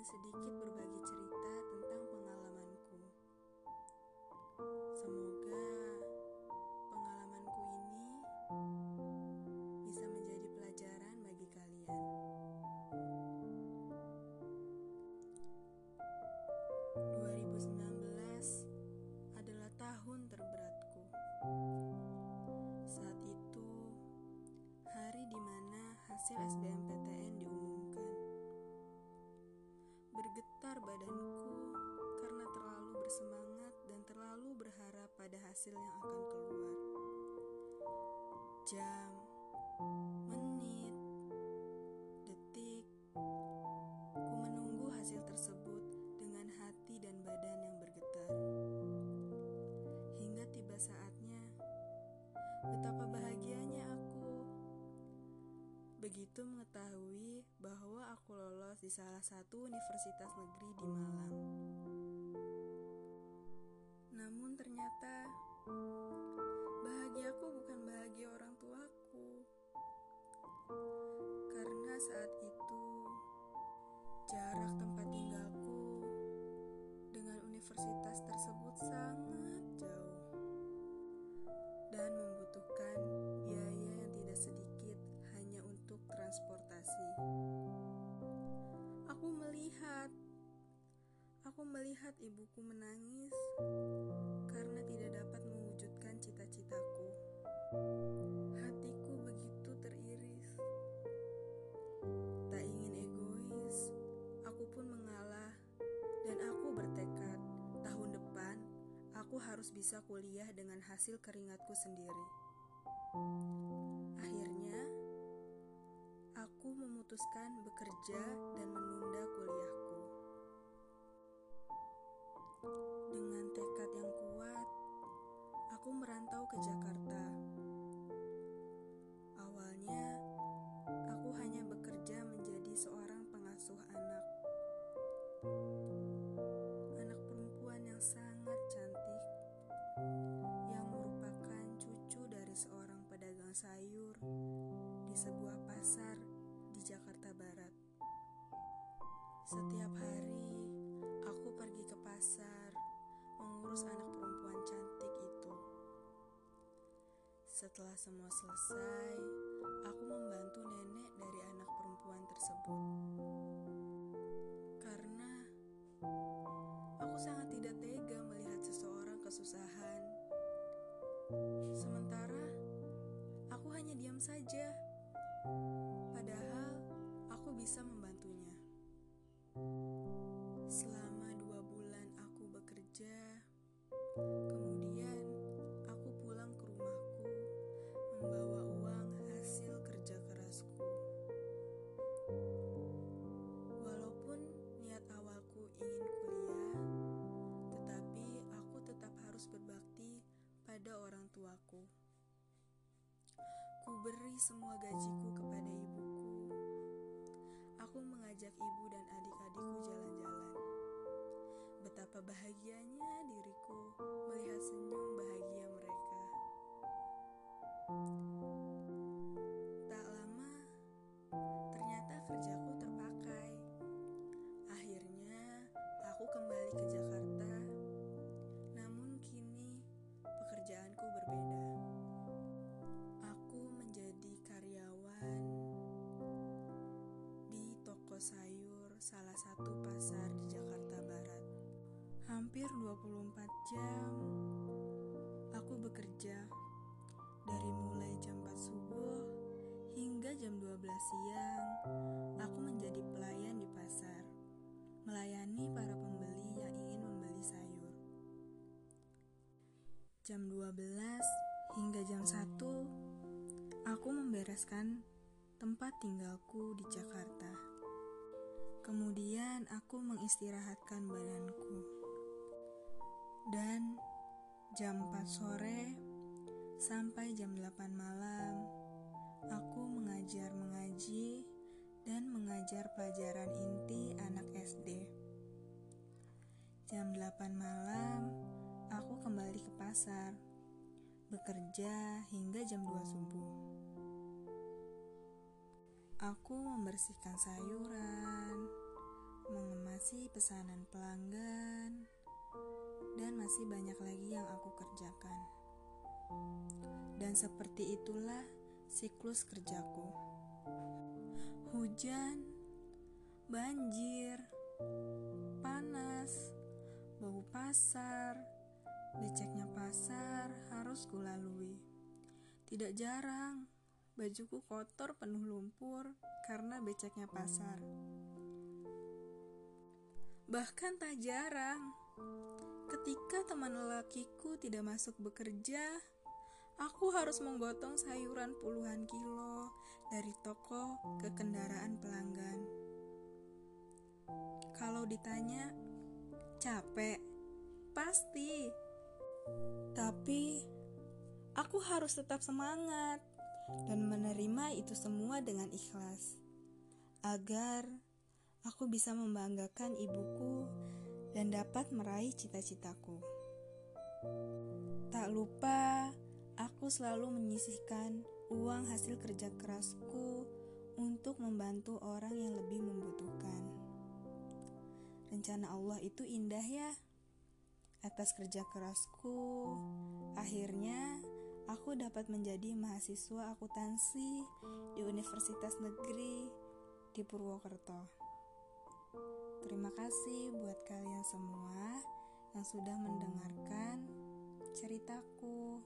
ingin sedikit berbagi cerita tentang pengalamanku. Semoga pengalamanku ini bisa menjadi pelajaran bagi kalian. ...2019 adalah tahun terberatku. Saat itu, hari di mana hasil SBMPTN Bergetar badanku karena terlalu bersemangat dan terlalu berharap pada hasil yang akan keluar. Jam, menit, detik, ku menunggu hasil tersebut dengan hati dan badan yang bergetar. Hingga tiba saatnya, betapa bahagianya aku begitu mengetahui salah satu universitas negeri di Malang. Namun ternyata bahagiaku bukan bahagia orang tuaku. Karena saat itu jarak tempat tinggalku dengan universitas tersebut sangat melihat ibuku menangis karena tidak dapat mewujudkan cita-citaku. Hatiku begitu teriris. Tak ingin egois, aku pun mengalah dan aku bertekad tahun depan aku harus bisa kuliah dengan hasil keringatku sendiri. Akhirnya, aku memutuskan bekerja dan menunda kuliahku. Dengan tekad yang kuat, aku merantau ke Jakarta. Awalnya, aku hanya bekerja menjadi seorang pengasuh anak. Anak perempuan yang sangat cantik, yang merupakan cucu dari seorang pedagang sayur di sebuah pasar di Jakarta Barat. Setiap hari, aku pergi ke pasar mengurus anak perempuan cantik itu. Setelah semua selesai, aku membantu nenek dari anak perempuan tersebut. Karena aku sangat tidak tega melihat seseorang kesusahan. Sementara aku hanya diam saja, padahal aku bisa. Pada orang tuaku. Ku beri semua gajiku kepada ibuku. Aku mengajak ibu dan adik-adikku jalan-jalan. Betapa bahagianya diriku melihat senyum bahagia mereka. Tak lama, ternyata kerjaku terpakai. Akhirnya, aku kembali ke Jakarta. Sayur salah satu pasar di Jakarta Barat. Hampir 24 jam aku bekerja dari mulai jam 4 subuh hingga jam 12 siang. Aku menjadi pelayan di pasar, melayani para pembeli yang ingin membeli sayur. Jam 12 hingga jam 1 aku membereskan tempat tinggalku di Jakarta. Kemudian aku mengistirahatkan badanku. Dan jam 4 sore sampai jam 8 malam aku mengajar mengaji dan mengajar pelajaran inti anak SD. Jam 8 malam aku kembali ke pasar bekerja hingga jam 2 subuh. Aku membersihkan sayuran, mengemasi pesanan pelanggan, dan masih banyak lagi yang aku kerjakan. Dan seperti itulah siklus kerjaku. Hujan, banjir, panas, bau pasar, beceknya pasar harus kulalui. Tidak jarang, bajuku kotor penuh lumpur karena beceknya pasar. Bahkan tak jarang, ketika teman lelakiku tidak masuk bekerja, aku harus menggotong sayuran puluhan kilo dari toko ke kendaraan pelanggan. Kalau ditanya, capek, pasti. Tapi aku harus tetap semangat dan menerima itu semua dengan ikhlas, agar aku bisa membanggakan ibuku dan dapat meraih cita-citaku. Tak lupa, aku selalu menyisihkan uang hasil kerja kerasku untuk membantu orang yang lebih membutuhkan. Rencana Allah itu indah, ya atas kerja kerasku, akhirnya aku dapat menjadi mahasiswa akuntansi di Universitas Negeri di Purwokerto. Terima kasih buat kalian semua yang sudah mendengarkan ceritaku.